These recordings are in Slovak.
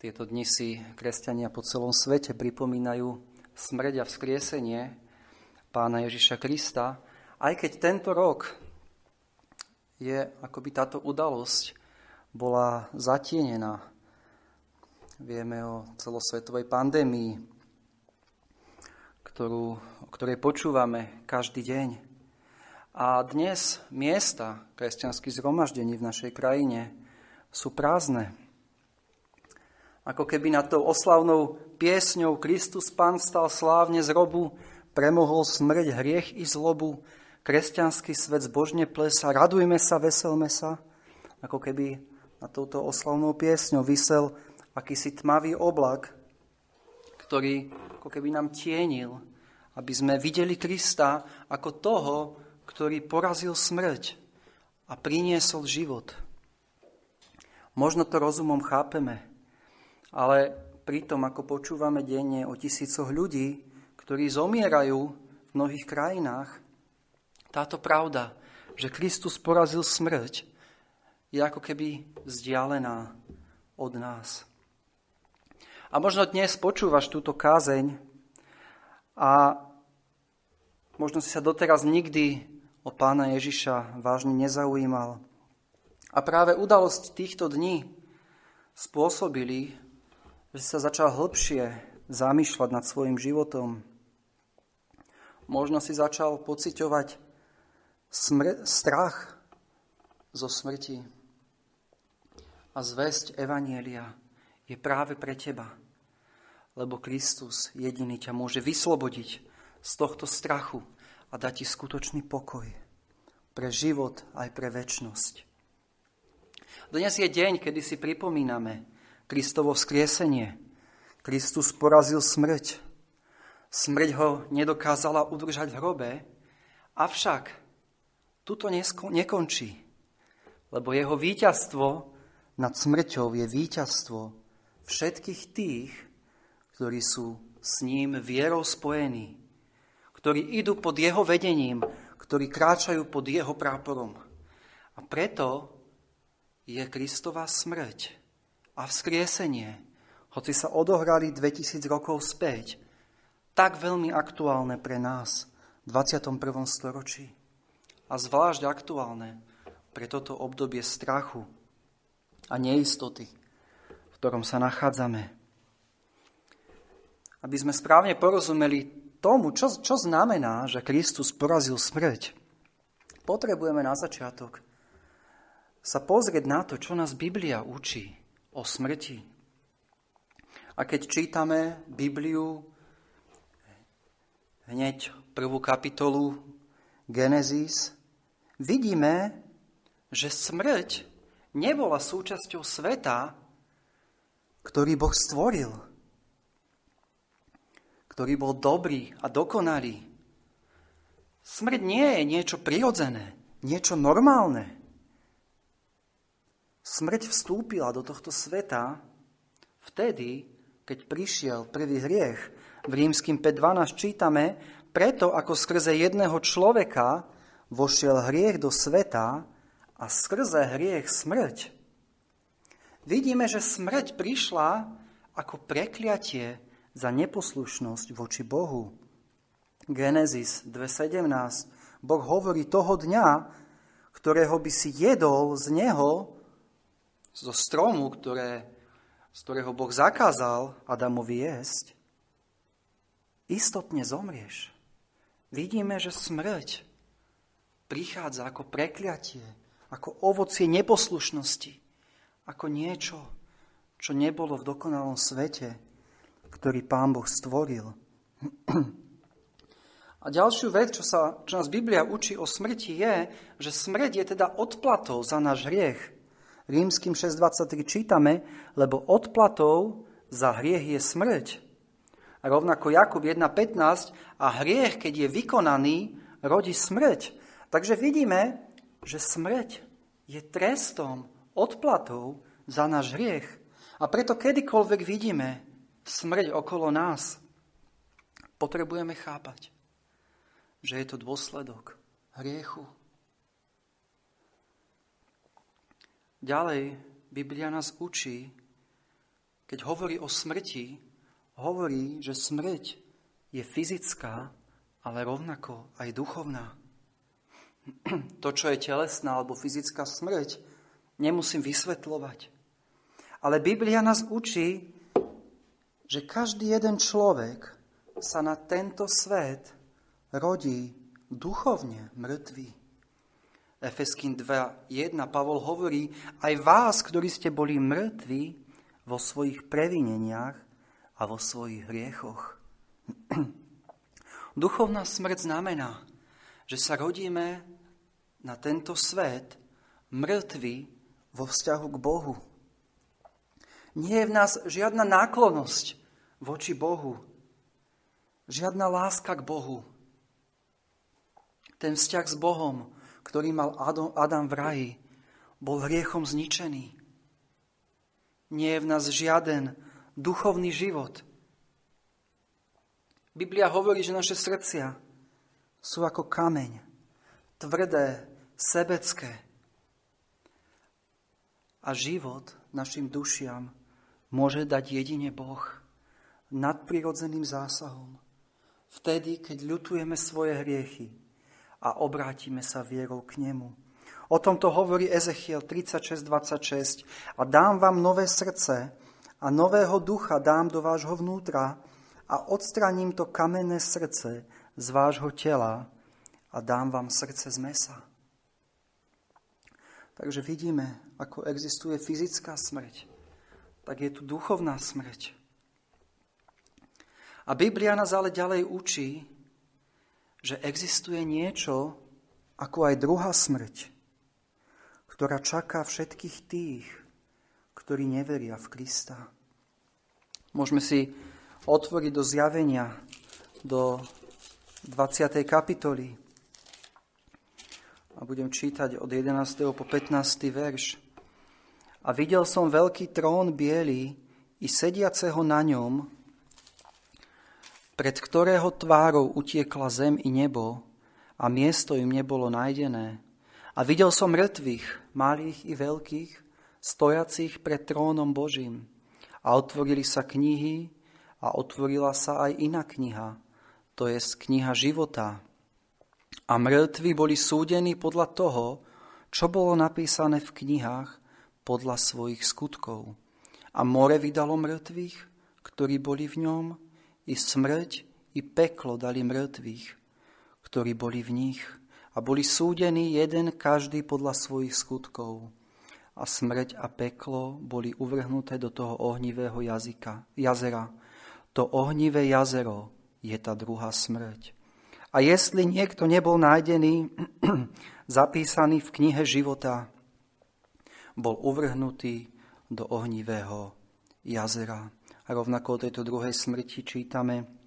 Tieto dni si kresťania po celom svete pripomínajú smrť a vzkriesenie pána Ježiša Krista, aj keď tento rok je, akoby táto udalosť bola zatienená. Vieme o celosvetovej pandémii, ktorú, o ktorej počúvame každý deň. A dnes miesta kresťanských zhromaždení v našej krajine sú prázdne. Ako keby nad tou oslavnou piesňou Kristus Pán stal slávne z robu, premohol smrť, hriech i zlobu, kresťanský svet zbožne plesa, radujme sa, veselme sa. Ako keby nad touto oslavnou piesňou vysel akýsi tmavý oblak, ktorý ako keby nám tienil, aby sme videli Krista ako toho, ktorý porazil smrť a priniesol život. Možno to rozumom chápeme, ale pritom, ako počúvame denne o tisícoch ľudí, ktorí zomierajú v mnohých krajinách, táto pravda, že Kristus porazil smrť, je ako keby vzdialená od nás. A možno dnes počúvaš túto kázeň a možno si sa doteraz nikdy o pána Ježiša vážne nezaujímal. A práve udalosť týchto dní spôsobili, že sa začal hlbšie zamýšľať nad svojim životom. Možno si začal pociťovať smr- strach zo smrti. A zväzť Evanielia je práve pre teba, lebo Kristus jediný ťa môže vyslobodiť z tohto strachu a dať ti skutočný pokoj pre život aj pre väčnosť. Dnes je deň, kedy si pripomíname, Kristovo vzkriesenie. Kristus porazil smrť. Smrť ho nedokázala udržať v hrobe, avšak tuto nekončí, lebo jeho víťazstvo nad smrťou je víťazstvo všetkých tých, ktorí sú s ním vierou spojení, ktorí idú pod jeho vedením, ktorí kráčajú pod jeho práporom. A preto je Kristová smrť a vzkriesenie, hoci sa odohrali 2000 rokov späť, tak veľmi aktuálne pre nás v 21. storočí. A zvlášť aktuálne pre toto obdobie strachu a neistoty, v ktorom sa nachádzame. Aby sme správne porozumeli tomu, čo, čo znamená, že Kristus porazil smrť, potrebujeme na začiatok sa pozrieť na to, čo nás Biblia učí o smrti. A keď čítame Bibliu, hneď prvú kapitolu Genesis, vidíme, že smrť nebola súčasťou sveta, ktorý Boh stvoril, ktorý bol dobrý a dokonalý. Smrť nie je niečo prirodzené, niečo normálne. Smrť vstúpila do tohto sveta vtedy, keď prišiel prvý hriech. V rímským 5.12 čítame, preto ako skrze jedného človeka vošiel hriech do sveta a skrze hriech smrť. Vidíme, že smrť prišla ako prekliatie za neposlušnosť voči Bohu. Genesis 2.17 Boh hovorí toho dňa, ktorého by si jedol z neho, zo stromu, ktoré, z ktorého Boh zakázal Adamovi jesť, istotne zomrieš. Vidíme, že smrť prichádza ako prekliatie, ako ovocie neposlušnosti, ako niečo, čo nebolo v dokonalom svete, ktorý Pán Boh stvoril. A ďalšiu vec, čo, sa, čo nás Biblia učí o smrti, je, že smrť je teda odplatou za náš hriech. Rímským 6.23 čítame, lebo odplatou za hriech je smrť. A rovnako Jakub 1.15 a hriech, keď je vykonaný, rodí smrť. Takže vidíme, že smrť je trestom, odplatou za náš hriech. A preto kedykoľvek vidíme smrť okolo nás, potrebujeme chápať, že je to dôsledok hriechu, Ďalej, Biblia nás učí, keď hovorí o smrti, hovorí, že smrť je fyzická, ale rovnako aj duchovná. To, čo je telesná alebo fyzická smrť, nemusím vysvetľovať. Ale Biblia nás učí, že každý jeden človek sa na tento svet rodí duchovne mŕtvý. Efeským 2.1 Pavol hovorí, aj vás, ktorí ste boli mŕtvi vo svojich previneniach a vo svojich hriechoch. Duchovná smrť znamená, že sa rodíme na tento svet mŕtvi vo vzťahu k Bohu. Nie je v nás žiadna náklonosť voči Bohu, žiadna láska k Bohu. Ten vzťah s Bohom ktorý mal Adam v raji, bol hriechom zničený. Nie je v nás žiaden duchovný život. Biblia hovorí, že naše srdcia sú ako kameň, tvrdé, sebecké. A život našim dušiam môže dať jedine Boh nadprirodzeným zásahom. Vtedy, keď ľutujeme svoje hriechy, a obrátime sa vierou k nemu. O tomto hovorí Ezechiel 36.26. A dám vám nové srdce a nového ducha dám do vášho vnútra a odstraním to kamenné srdce z vášho tela a dám vám srdce z mesa. Takže vidíme, ako existuje fyzická smrť, tak je tu duchovná smrť. A Biblia nás ale ďalej učí, že existuje niečo ako aj druhá smrť, ktorá čaká všetkých tých, ktorí neveria v Krista. Môžeme si otvoriť do zjavenia, do 20. kapitoly a budem čítať od 11. po 15. verš. A videl som veľký trón biely i sediaceho na ňom, pred ktorého tvárou utiekla zem i nebo a miesto im nebolo nájdené. A videl som mŕtvych, malých i veľkých, stojacích pred trónom Božím. A otvorili sa knihy a otvorila sa aj iná kniha, to je kniha života. A mŕtvi boli súdení podľa toho, čo bolo napísané v knihách podľa svojich skutkov. A more vydalo mŕtvych, ktorí boli v ňom, i smrť, i peklo dali mŕtvych, ktorí boli v nich a boli súdení jeden každý podľa svojich skutkov. A smrť a peklo boli uvrhnuté do toho ohnivého jazyka, jazera. To ohnivé jazero je tá druhá smrť. A jestli niekto nebol nájdený, zapísaný v knihe života, bol uvrhnutý do ohnivého jazera. A rovnako o tejto druhej smrti čítame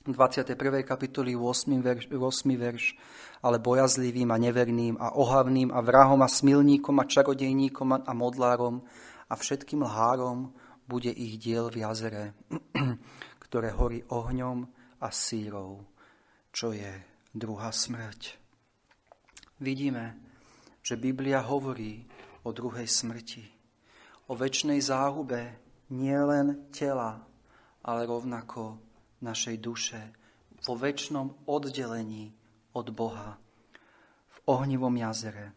v 21. kapitoli 8. Verš, 8. verš, ale bojazlivým a neverným a ohavným a vrahom a smilníkom a čarodejníkom a modlárom a všetkým lhárom bude ich diel v jazere, ktoré horí ohňom a sírou, čo je druhá smrť. Vidíme, že Biblia hovorí o druhej smrti, o väčšnej záhube nielen tela, ale rovnako našej duše vo väčšnom oddelení od Boha, v ohnivom jazere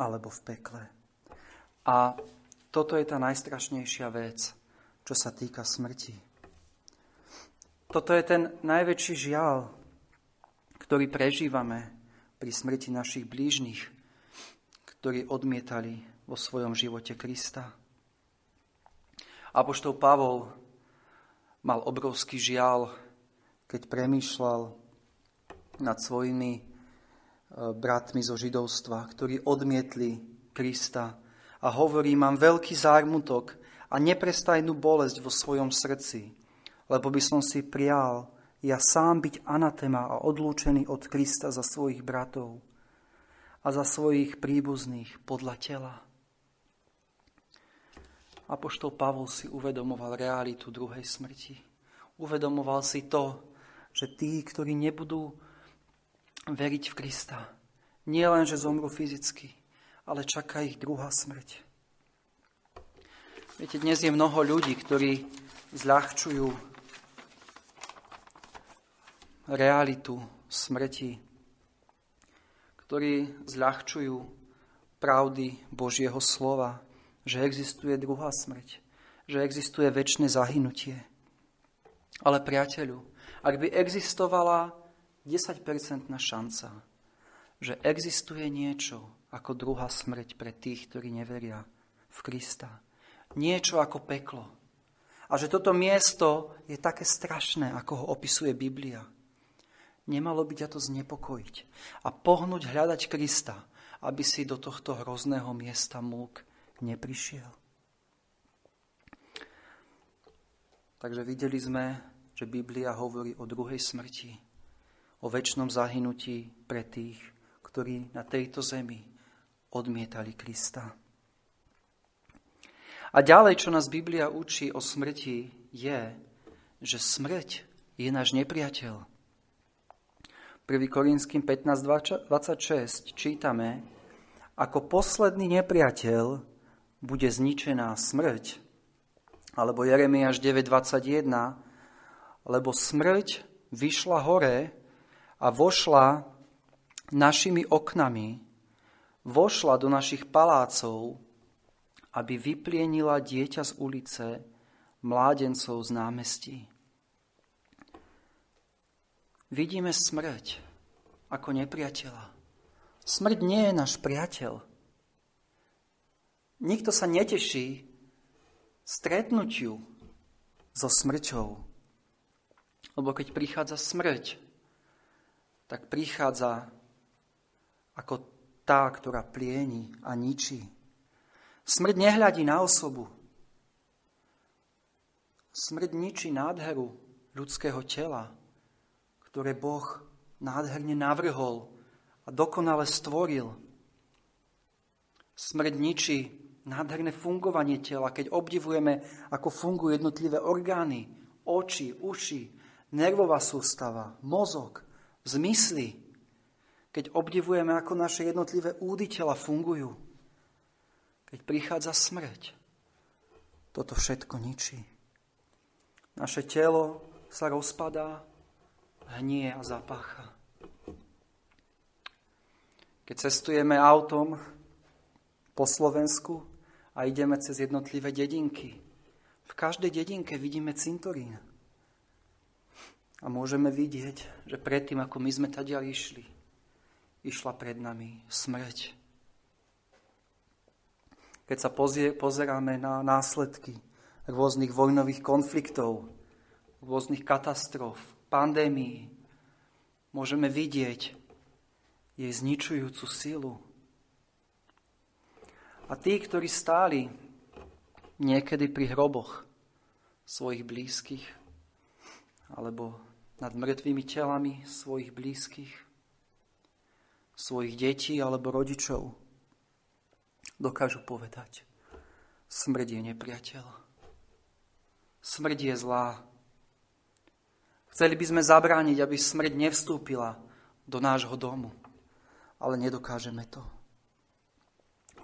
alebo v pekle. A toto je tá najstrašnejšia vec, čo sa týka smrti. Toto je ten najväčší žiaľ, ktorý prežívame pri smrti našich blížnych, ktorí odmietali vo svojom živote Krista. Apoštol Pavol mal obrovský žial, keď premýšľal nad svojimi e, bratmi zo židovstva, ktorí odmietli Krista a hovorí, mám veľký zármutok a neprestajnú bolesť vo svojom srdci, lebo by som si prial ja sám byť anatema a odlúčený od Krista za svojich bratov a za svojich príbuzných podľa tela. Apoštol Pavol si uvedomoval realitu druhej smrti. Uvedomoval si to, že tí, ktorí nebudú veriť v Krista, nie len, že zomru fyzicky, ale čaká ich druhá smrť. Viete, dnes je mnoho ľudí, ktorí zľahčujú realitu smrti, ktorí zľahčujú pravdy Božieho slova, že existuje druhá smrť, že existuje väčšie zahynutie. Ale priateľu, ak by existovala 10% šanca, že existuje niečo ako druhá smrť pre tých, ktorí neveria v Krista, niečo ako peklo. A že toto miesto je také strašné, ako ho opisuje Biblia. Nemalo by ťa to znepokojiť a pohnúť hľadať Krista, aby si do tohto hrozného miesta múk neprišiel. Takže videli sme, že Biblia hovorí o druhej smrti, o väčšnom zahynutí pre tých, ktorí na tejto zemi odmietali Krista. A ďalej, čo nás Biblia učí o smrti, je, že smrť je náš nepriateľ. 1. Korinským 15.26 čítame, ako posledný nepriateľ bude zničená smrť. Alebo Jeremiáš 9.21, lebo smrť vyšla hore a vošla našimi oknami, vošla do našich palácov aby vyplienila dieťa z ulice, mládencov z námestí. Vidíme smrť ako nepriateľa. Smrť nie je náš priateľ. Nikto sa neteší stretnutiu so smrťou. Lebo keď prichádza smrť, tak prichádza ako tá, ktorá plieni a ničí. Smrť nehľadí na osobu. Smrť ničí nádheru ľudského tela, ktoré Boh nádherne navrhol a dokonale stvoril. Smrť ničí nádherné fungovanie tela, keď obdivujeme, ako fungujú jednotlivé orgány, oči, uši, nervová sústava, mozog, zmysly. Keď obdivujeme, ako naše jednotlivé údy tela fungujú keď prichádza smrť, toto všetko ničí. Naše telo sa rozpadá, hnie a zapácha. Keď cestujeme autom po Slovensku a ideme cez jednotlivé dedinky, v každej dedinke vidíme cintorín. A môžeme vidieť, že predtým, ako my sme tady išli, išla pred nami smrť keď sa pozie, pozeráme na následky rôznych vojnových konfliktov, rôznych katastrof, pandémií, môžeme vidieť jej zničujúcu silu. A tí, ktorí stáli niekedy pri hroboch svojich blízkych, alebo nad mŕtvými telami svojich blízkych, svojich detí alebo rodičov, dokážu povedať, smrť je nepriateľ. Smrť je zlá. Chceli by sme zabrániť, aby smrť nevstúpila do nášho domu, ale nedokážeme to.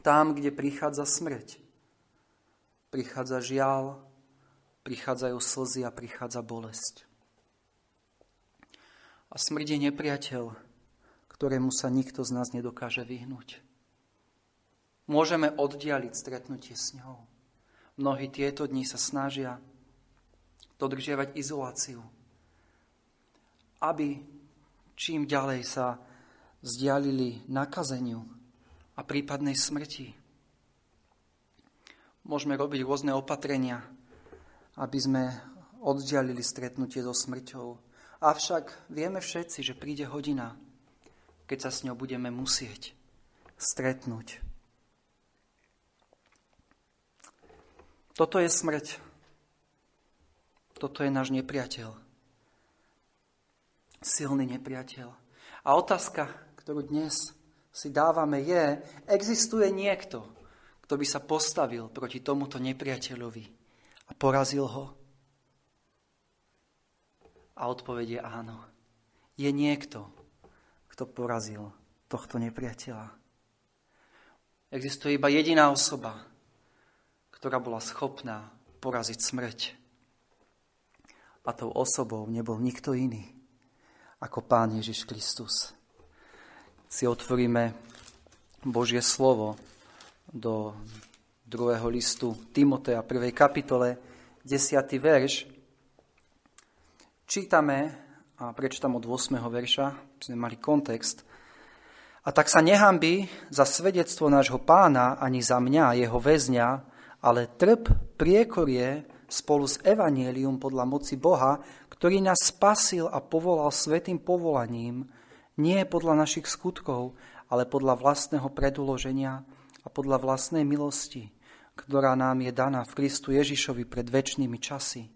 Tam, kde prichádza smrť, prichádza žial, prichádzajú slzy a prichádza bolesť. A smrť je nepriateľ, ktorému sa nikto z nás nedokáže vyhnúť môžeme oddialiť stretnutie s ňou. Mnohí tieto dni sa snažia dodržiavať izoláciu, aby čím ďalej sa vzdialili nakazeniu a prípadnej smrti. Môžeme robiť rôzne opatrenia, aby sme oddialili stretnutie so smrťou. Avšak vieme všetci, že príde hodina, keď sa s ňou budeme musieť stretnúť. Toto je smrť. Toto je náš nepriateľ. Silný nepriateľ. A otázka, ktorú dnes si dávame, je, existuje niekto, kto by sa postavil proti tomuto nepriateľovi a porazil ho? A odpovedie áno. Je niekto, kto porazil tohto nepriateľa. Existuje iba jediná osoba, ktorá bola schopná poraziť smrť. A tou osobou nebol nikto iný ako Pán Ježiš Kristus. Si otvoríme Božie slovo do druhého listu Timotea, prvej kapitole, 10. verš. Čítame, a prečítam od 8. verša, sme mali kontext. A tak sa nehambí za svedectvo nášho pána ani za mňa, jeho väzňa, ale trp priekorie spolu s evanielium podľa moci Boha, ktorý nás spasil a povolal svetým povolaním, nie podľa našich skutkov, ale podľa vlastného preduloženia a podľa vlastnej milosti, ktorá nám je daná v Kristu Ježišovi pred väčšnými časy.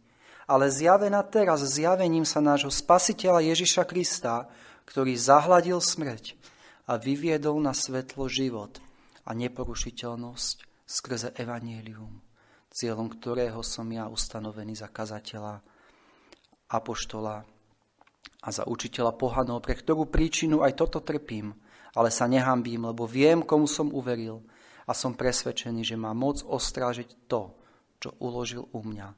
Ale zjavená teraz zjavením sa nášho spasiteľa Ježiša Krista, ktorý zahladil smrť a vyviedol na svetlo život a neporušiteľnosť skrze evanielium, cieľom ktorého som ja ustanovený za kazateľa, apoštola a za učiteľa pohanov, pre ktorú príčinu aj toto trpím, ale sa nehambím, lebo viem, komu som uveril a som presvedčený, že má moc ostrážiť to, čo uložil u mňa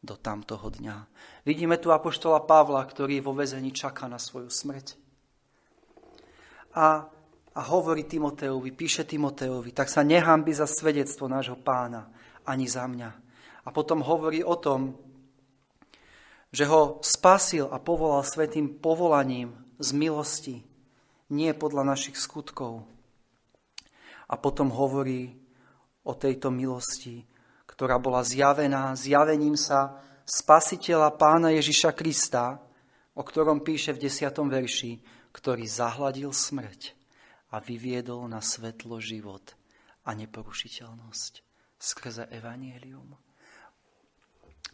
do tamtoho dňa. Vidíme tu apoštola Pavla, ktorý vo vezení čaká na svoju smrť. A a hovorí Timoteovi, píše Timoteovi, tak sa nehambi za svedectvo nášho pána, ani za mňa. A potom hovorí o tom, že ho spasil a povolal svetým povolaním z milosti, nie podľa našich skutkov. A potom hovorí o tejto milosti, ktorá bola zjavená zjavením sa spasiteľa pána Ježiša Krista, o ktorom píše v 10. verši, ktorý zahladil smrť a vyviedol na svetlo život a neporušiteľnosť skrze evanielium.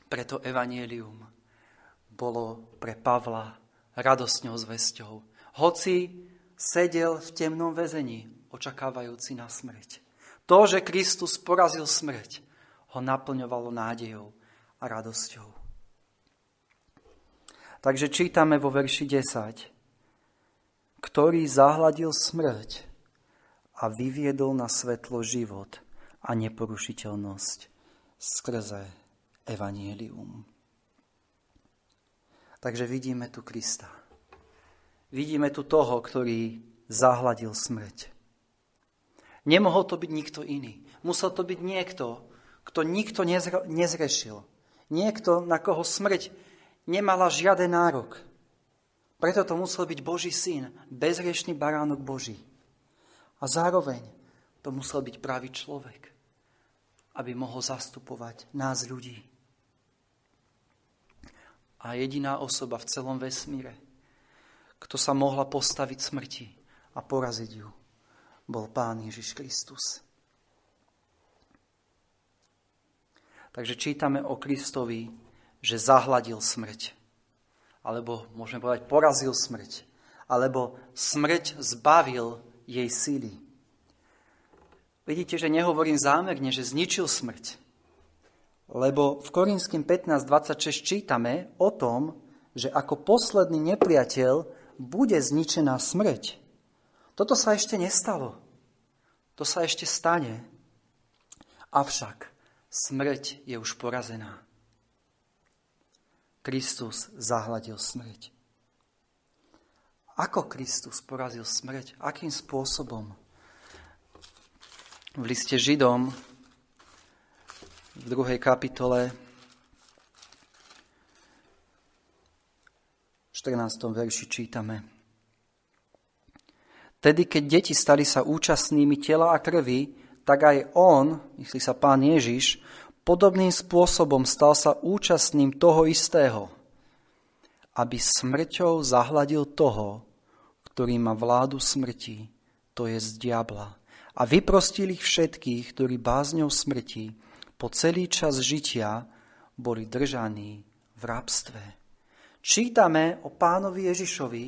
Preto evanielium bolo pre Pavla radosňou zväzťou. Hoci sedel v temnom väzení, očakávajúci na smrť. To, že Kristus porazil smrť, ho naplňovalo nádejou a radosťou. Takže čítame vo verši 10 ktorý zahladil smrť a vyviedol na svetlo život a neporušiteľnosť skrze evanielium. Takže vidíme tu Krista. Vidíme tu toho, ktorý zahladil smrť. Nemohol to byť nikto iný. Musel to byť niekto, kto nikto nezrešil. Niekto, na koho smrť nemala žiaden nárok. Preto to musel byť Boží syn, bezriešný baránok Boží. A zároveň to musel byť pravý človek, aby mohol zastupovať nás ľudí. A jediná osoba v celom vesmíre, kto sa mohla postaviť smrti a poraziť ju, bol Pán Ježiš Kristus. Takže čítame o Kristovi, že zahladil smrť alebo môžeme povedať porazil smrť, alebo smrť zbavil jej síly. Vidíte, že nehovorím zámerne, že zničil smrť. Lebo v Korinským 15.26 čítame o tom, že ako posledný nepriateľ bude zničená smrť. Toto sa ešte nestalo. To sa ešte stane. Avšak smrť je už porazená. Kristus zahladil smrť. Ako Kristus porazil smrť? Akým spôsobom? V liste Židom v druhej kapitole v 14. verši čítame. Tedy, keď deti stali sa účastnými tela a krvi, tak aj on, myslí sa pán Ježiš, podobným spôsobom stal sa účastným toho istého, aby smrťou zahladil toho, ktorý má vládu smrti, to je z diabla, a vyprostil ich všetkých, ktorí bázňou smrti po celý čas žitia boli držaní v rabstve. Čítame o pánovi Ježišovi,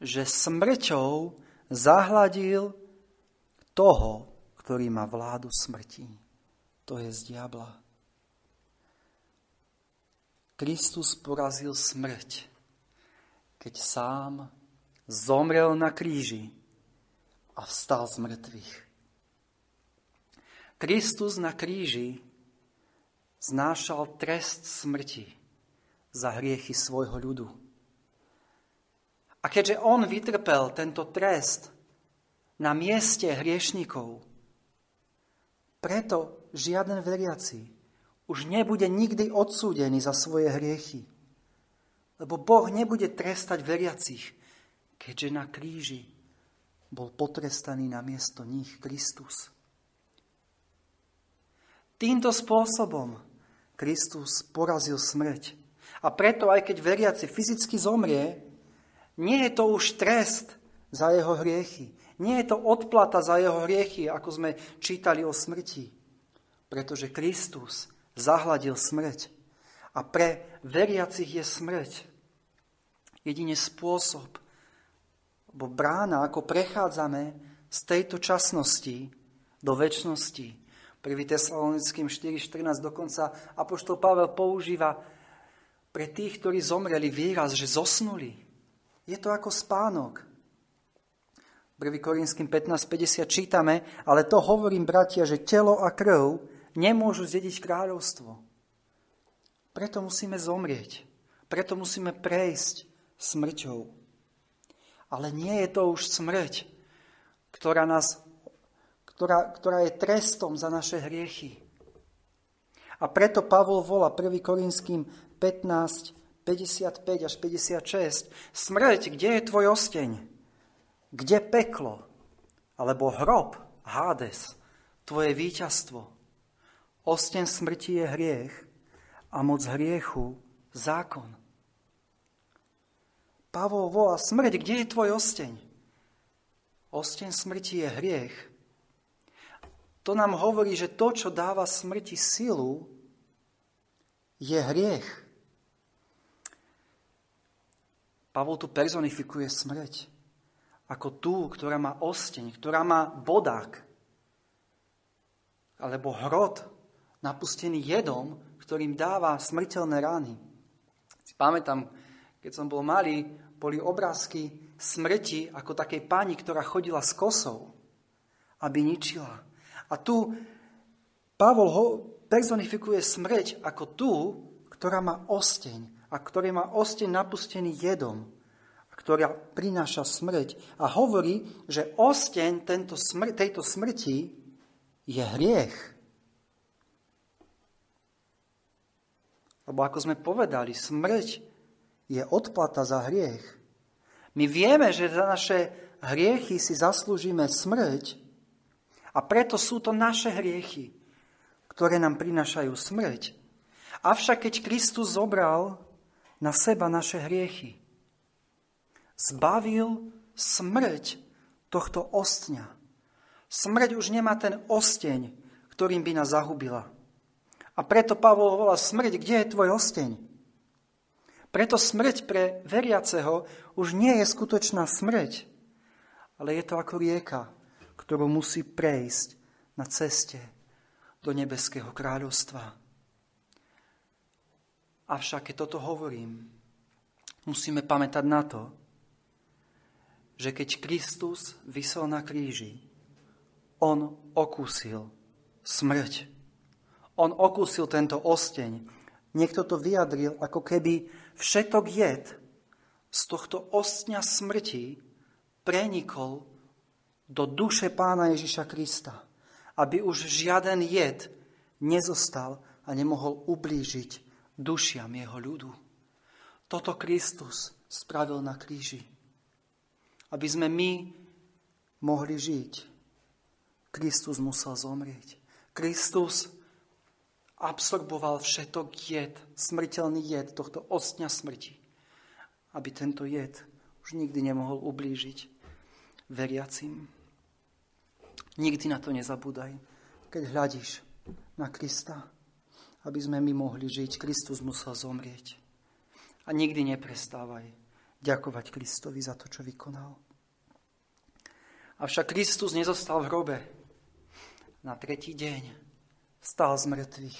že smrťou zahladil toho, ktorý má vládu smrti to je z diabla. Kristus porazil smrť, keď sám zomrel na kríži a vstal z mŕtvych. Kristus na kríži znášal trest smrti za hriechy svojho ľudu. A keďže on vytrpel tento trest na mieste hriešnikov, preto žiaden veriaci už nebude nikdy odsúdený za svoje hriechy. Lebo Boh nebude trestať veriacich, keďže na kríži bol potrestaný na miesto nich Kristus. Týmto spôsobom Kristus porazil smrť. A preto, aj keď veriaci fyzicky zomrie, nie je to už trest za jeho hriechy. Nie je to odplata za jeho hriechy, ako sme čítali o smrti. Pretože Kristus zahladil smrť. A pre veriacich je smrť jedine spôsob, alebo brána, ako prechádzame z tejto časnosti do väčšnosti, 1. Tesalonickým 4.14 dokonca Apoštol Pavel používa pre tých, ktorí zomreli výraz, že zosnuli. Je to ako spánok. 1. Korinským 15.50 čítame, ale to hovorím, bratia, že telo a krv nemôžu zdediť kráľovstvo. Preto musíme zomrieť. Preto musíme prejsť smrťou. Ale nie je to už smrť, ktorá nás ktorá, ktorá je trestom za naše hriechy. A preto Pavol volá 1. Korinským 15, 55 až 56. Smrť, kde je tvoj osteň? Kde peklo? Alebo hrob, Hades, tvoje víťazstvo? Osteň smrti je hriech a moc hriechu zákon. Pavol volá, smrť, kde je tvoj osteň? Osteň smrti je hriech to nám hovorí, že to, čo dáva smrti silu, je hriech. Pavol tu personifikuje smrť ako tú, ktorá má osteň, ktorá má bodák, alebo hrot, napustený jedom, ktorým dáva smrteľné rány. Si pamätám, keď som bol malý, boli obrázky smrti ako takej pani, ktorá chodila s kosou, aby ničila. A tu Pavol ho personifikuje smrť ako tú, ktorá má osteň a ktorý má osteň napustený jedom, ktorá prináša smrť. A hovorí, že osteň tento smr- tejto smrti je hriech. Lebo ako sme povedali, smrť je odplata za hriech. My vieme, že za naše hriechy si zaslúžime smrť, a preto sú to naše hriechy, ktoré nám prinašajú smrť. Avšak keď Kristus zobral na seba naše hriechy, zbavil smrť tohto ostňa. Smrť už nemá ten osteň, ktorým by nás zahubila. A preto Pavol volá smrť, kde je tvoj osteň? Preto smrť pre veriaceho už nie je skutočná smrť, ale je to ako rieka, ktorú musí prejsť na ceste do nebeského kráľovstva. Avšak, keď toto hovorím, musíme pamätať na to, že keď Kristus vysel na kríži, on okúsil smrť. On okúsil tento osteň. Niekto to vyjadril, ako keby všetok jed z tohto ostňa smrti prenikol do duše pána Ježiša Krista, aby už žiaden jed nezostal a nemohol ublížiť dušiam jeho ľudu. Toto Kristus spravil na kríži. Aby sme my mohli žiť, Kristus musel zomrieť. Kristus absorboval všetok jed, smrteľný jed tohto ostňa smrti, aby tento jed už nikdy nemohol ublížiť veriacim. Nikdy na to nezabúdaj, keď hľadíš na Krista, aby sme my mohli žiť. Kristus musel zomrieť. A nikdy neprestávaj ďakovať Kristovi za to, čo vykonal. Avšak Kristus nezostal v hrobe. Na tretí deň stál z mŕtvych.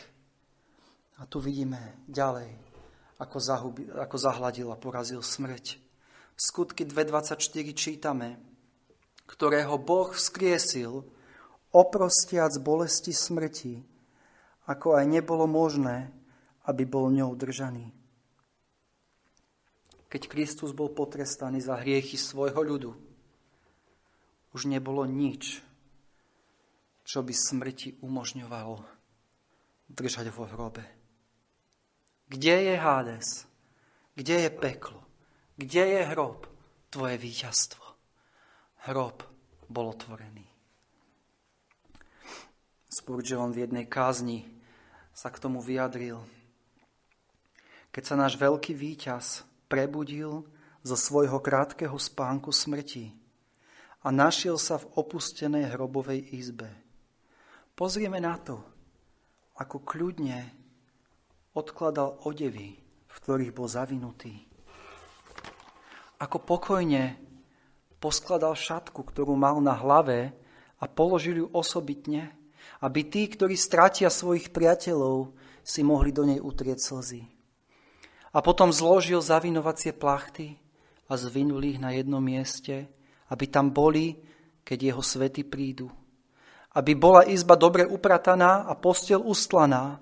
A tu vidíme ďalej, ako, zahubi, ako zahladil a porazil smrť. V skutky 2.24 čítame, ktorého Boh vzkriesil, oprostiac bolesti smrti, ako aj nebolo možné, aby bol ňou držaný. Keď Kristus bol potrestaný za hriechy svojho ľudu, už nebolo nič, čo by smrti umožňovalo držať vo hrobe. Kde je Hades? Kde je peklo? Kde je hrob? Tvoje víťazstvo. Hrob bol otvorený. Spurgeon v jednej kázni sa k tomu vyjadril. Keď sa náš veľký víťaz prebudil zo svojho krátkeho spánku smrti a našiel sa v opustenej hrobovej izbe. Pozrieme na to, ako kľudne odkladal odevy, v ktorých bol zavinutý. Ako pokojne poskladal šatku, ktorú mal na hlave a položil ju osobitne, aby tí, ktorí stratia svojich priateľov, si mohli do nej utrieť slzy. A potom zložil zavinovacie plachty a zvinul ich na jednom mieste, aby tam boli, keď jeho svety prídu. Aby bola izba dobre uprataná a postel ustlaná,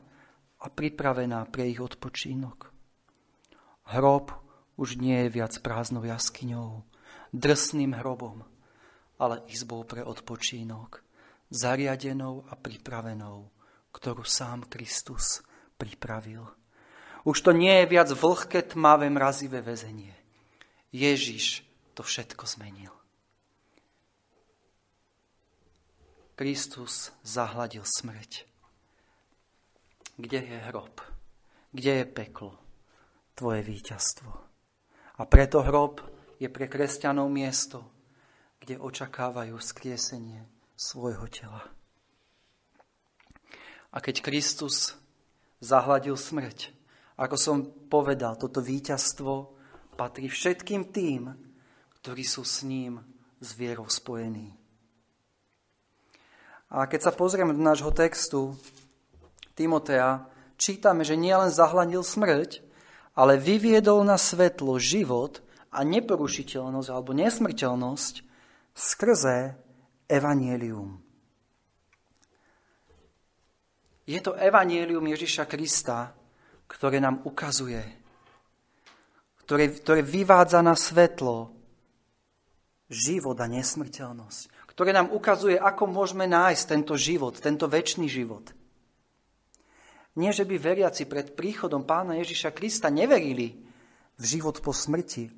a pripravená pre ich odpočínok. Hrob už nie je viac prázdnou jaskyňou, drsným hrobom, ale izbou pre odpočínok, zariadenou a pripravenou, ktorú sám Kristus pripravil. Už to nie je viac vlhké, tmavé, mrazivé väzenie. Ježiš to všetko zmenil. Kristus zahladil smrť. Kde je hrob? Kde je peklo? Tvoje víťazstvo. A preto hrob je pre kresťanov miesto, kde očakávajú skriesenie svojho tela. A keď Kristus zahladil smrť, ako som povedal, toto víťazstvo patrí všetkým tým, ktorí sú s ním s vierou spojení. A keď sa pozrieme do nášho textu, Timotea čítame, že nielen zahľadil smrť, ale vyviedol na svetlo život a neporušiteľnosť alebo nesmrteľnosť skrze evanielium. Je to evanielium Ježiša Krista, ktoré nám ukazuje, ktoré, ktoré vyvádza na svetlo život a nesmrteľnosť, ktoré nám ukazuje, ako môžeme nájsť tento život, tento väčší život. Nie, že by veriaci pred príchodom pána Ježiša Krista neverili v život po smrti.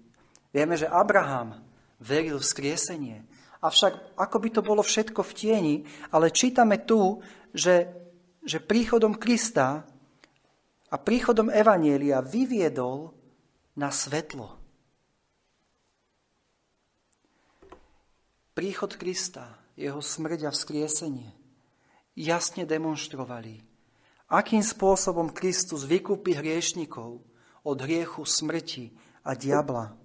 Vieme, že Abraham veril v skriesenie. Avšak ako by to bolo všetko v tieni, ale čítame tu, že, že príchodom Krista a príchodom Evanielia vyviedol na svetlo. Príchod Krista, jeho smrť a vzkriesenie jasne demonstrovali, akým spôsobom Kristus vykúpi hriešnikov od hriechu smrti a diabla.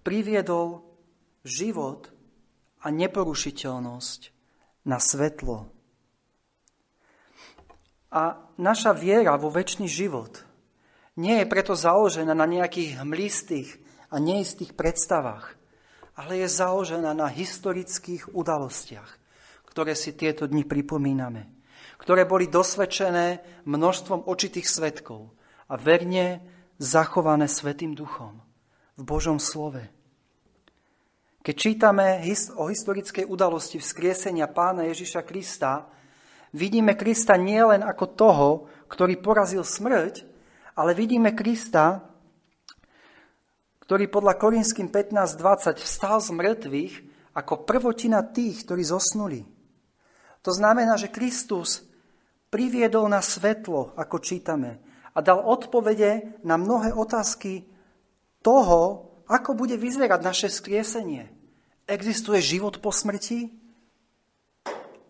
Priviedol život a neporušiteľnosť na svetlo. A naša viera vo väčší život nie je preto založená na nejakých hmlistých a neistých predstavách, ale je založená na historických udalostiach, ktoré si tieto dni pripomíname ktoré boli dosvedčené množstvom očitých svetkov a verne zachované Svetým duchom v Božom slove. Keď čítame o historickej udalosti vzkriesenia pána Ježiša Krista, vidíme Krista nielen ako toho, ktorý porazil smrť, ale vidíme Krista, ktorý podľa Korinským 15.20 vstal z mŕtvych ako prvotina tých, ktorí zosnuli. To znamená, že Kristus priviedol na svetlo, ako čítame, a dal odpovede na mnohé otázky toho, ako bude vyzerať naše skriesenie. Existuje život po smrti?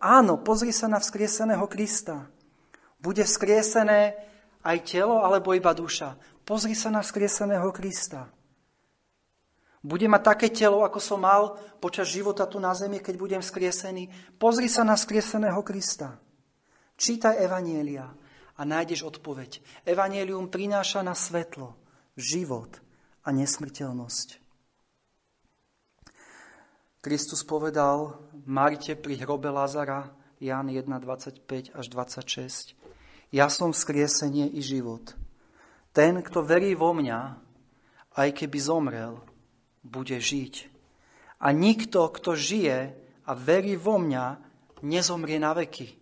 Áno, pozri sa na vzkrieseného Krista. Bude vzkriesené aj telo, alebo iba duša. Pozri sa na vzkrieseného Krista. Bude mať také telo, ako som mal počas života tu na zemi, keď budem vzkriesený. Pozri sa na vzkrieseného Krista. Čítaj Evanielia a nájdeš odpoveď. Evanielium prináša na svetlo život a nesmrteľnosť. Kristus povedal Marite pri hrobe Lazara, Jan 1, 25 až 26. Ja som vzkriesenie i život. Ten, kto verí vo mňa, aj keby zomrel, bude žiť. A nikto, kto žije a verí vo mňa, nezomrie na veky.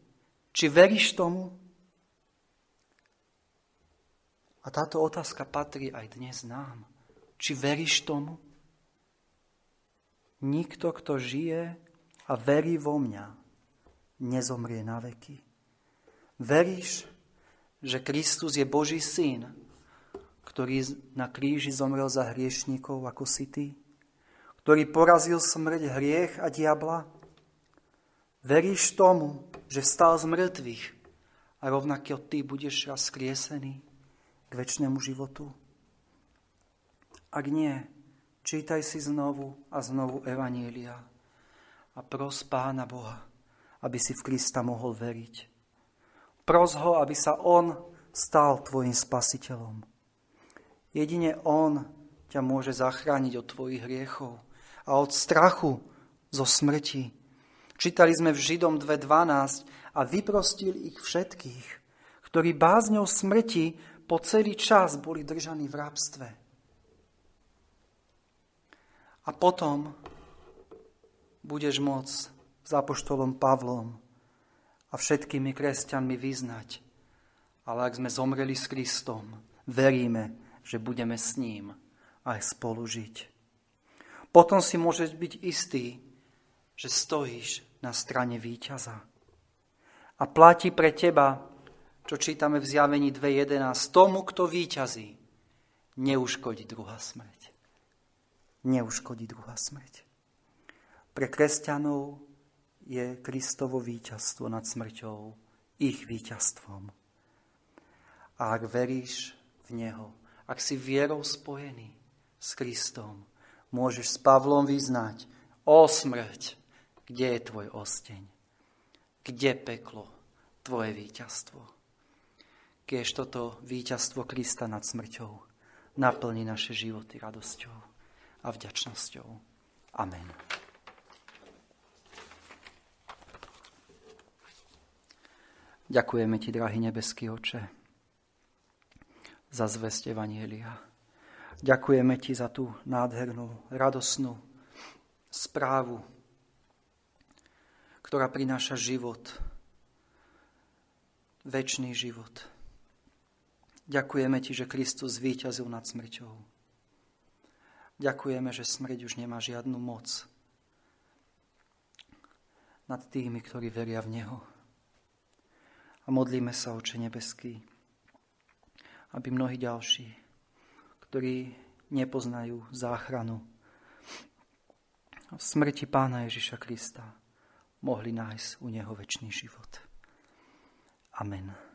Či veríš tomu? A táto otázka patrí aj dnes nám. Či veríš tomu? Nikto, kto žije a verí vo mňa, nezomrie na veky. Veríš, že Kristus je Boží syn, ktorý na kríži zomrel za hriešníkov ako si ty? Ktorý porazil smrť, hriech a diabla? Veríš tomu, že vstal z mŕtvych a rovnako ty budeš raz skriesený k väčšnému životu? Ak nie, Čítaj si znovu a znovu Evanielia a pros Pána Boha, aby si v Krista mohol veriť. Pros ho, aby sa On stal tvojim spasiteľom. Jedine On ťa môže zachrániť od tvojich hriechov a od strachu zo smrti. Čítali sme v Židom 2.12 a vyprostil ich všetkých, ktorí bázňou smrti po celý čas boli držaní v rábstve. A potom budeš môcť s apoštolom Pavlom a všetkými kresťanmi vyznať. Ale ak sme zomreli s Kristom, veríme, že budeme s ním aj spolu žiť. Potom si môžeš byť istý, že stojíš na strane víťaza. A platí pre teba, čo čítame v zjavení 2.11, tomu, kto víťazí, neuškodí druhá smrť neuškodí druhá smrť. Pre kresťanov je Kristovo víťazstvo nad smrťou ich víťazstvom. A ak veríš v Neho, ak si vierou spojený s Kristom, môžeš s Pavlom vyznať, o smrť, kde je tvoj osteň? Kde peklo tvoje víťazstvo? Keď toto víťazstvo Krista nad smrťou naplní naše životy radosťou a vďačnosťou. Amen. Ďakujeme Ti, drahý nebeský oče, za zväzť Evanielia. Ďakujeme Ti za tú nádhernú, radosnú správu, ktorá prináša život, väčší život. Ďakujeme Ti, že Kristus zvíťazil nad smrťou Ďakujeme, že smrť už nemá žiadnu moc nad tými, ktorí veria v Neho. A modlíme sa, Oče nebeský, aby mnohí ďalší, ktorí nepoznajú záchranu v smrti Pána Ježiša Krista, mohli nájsť u Neho väčší život. Amen.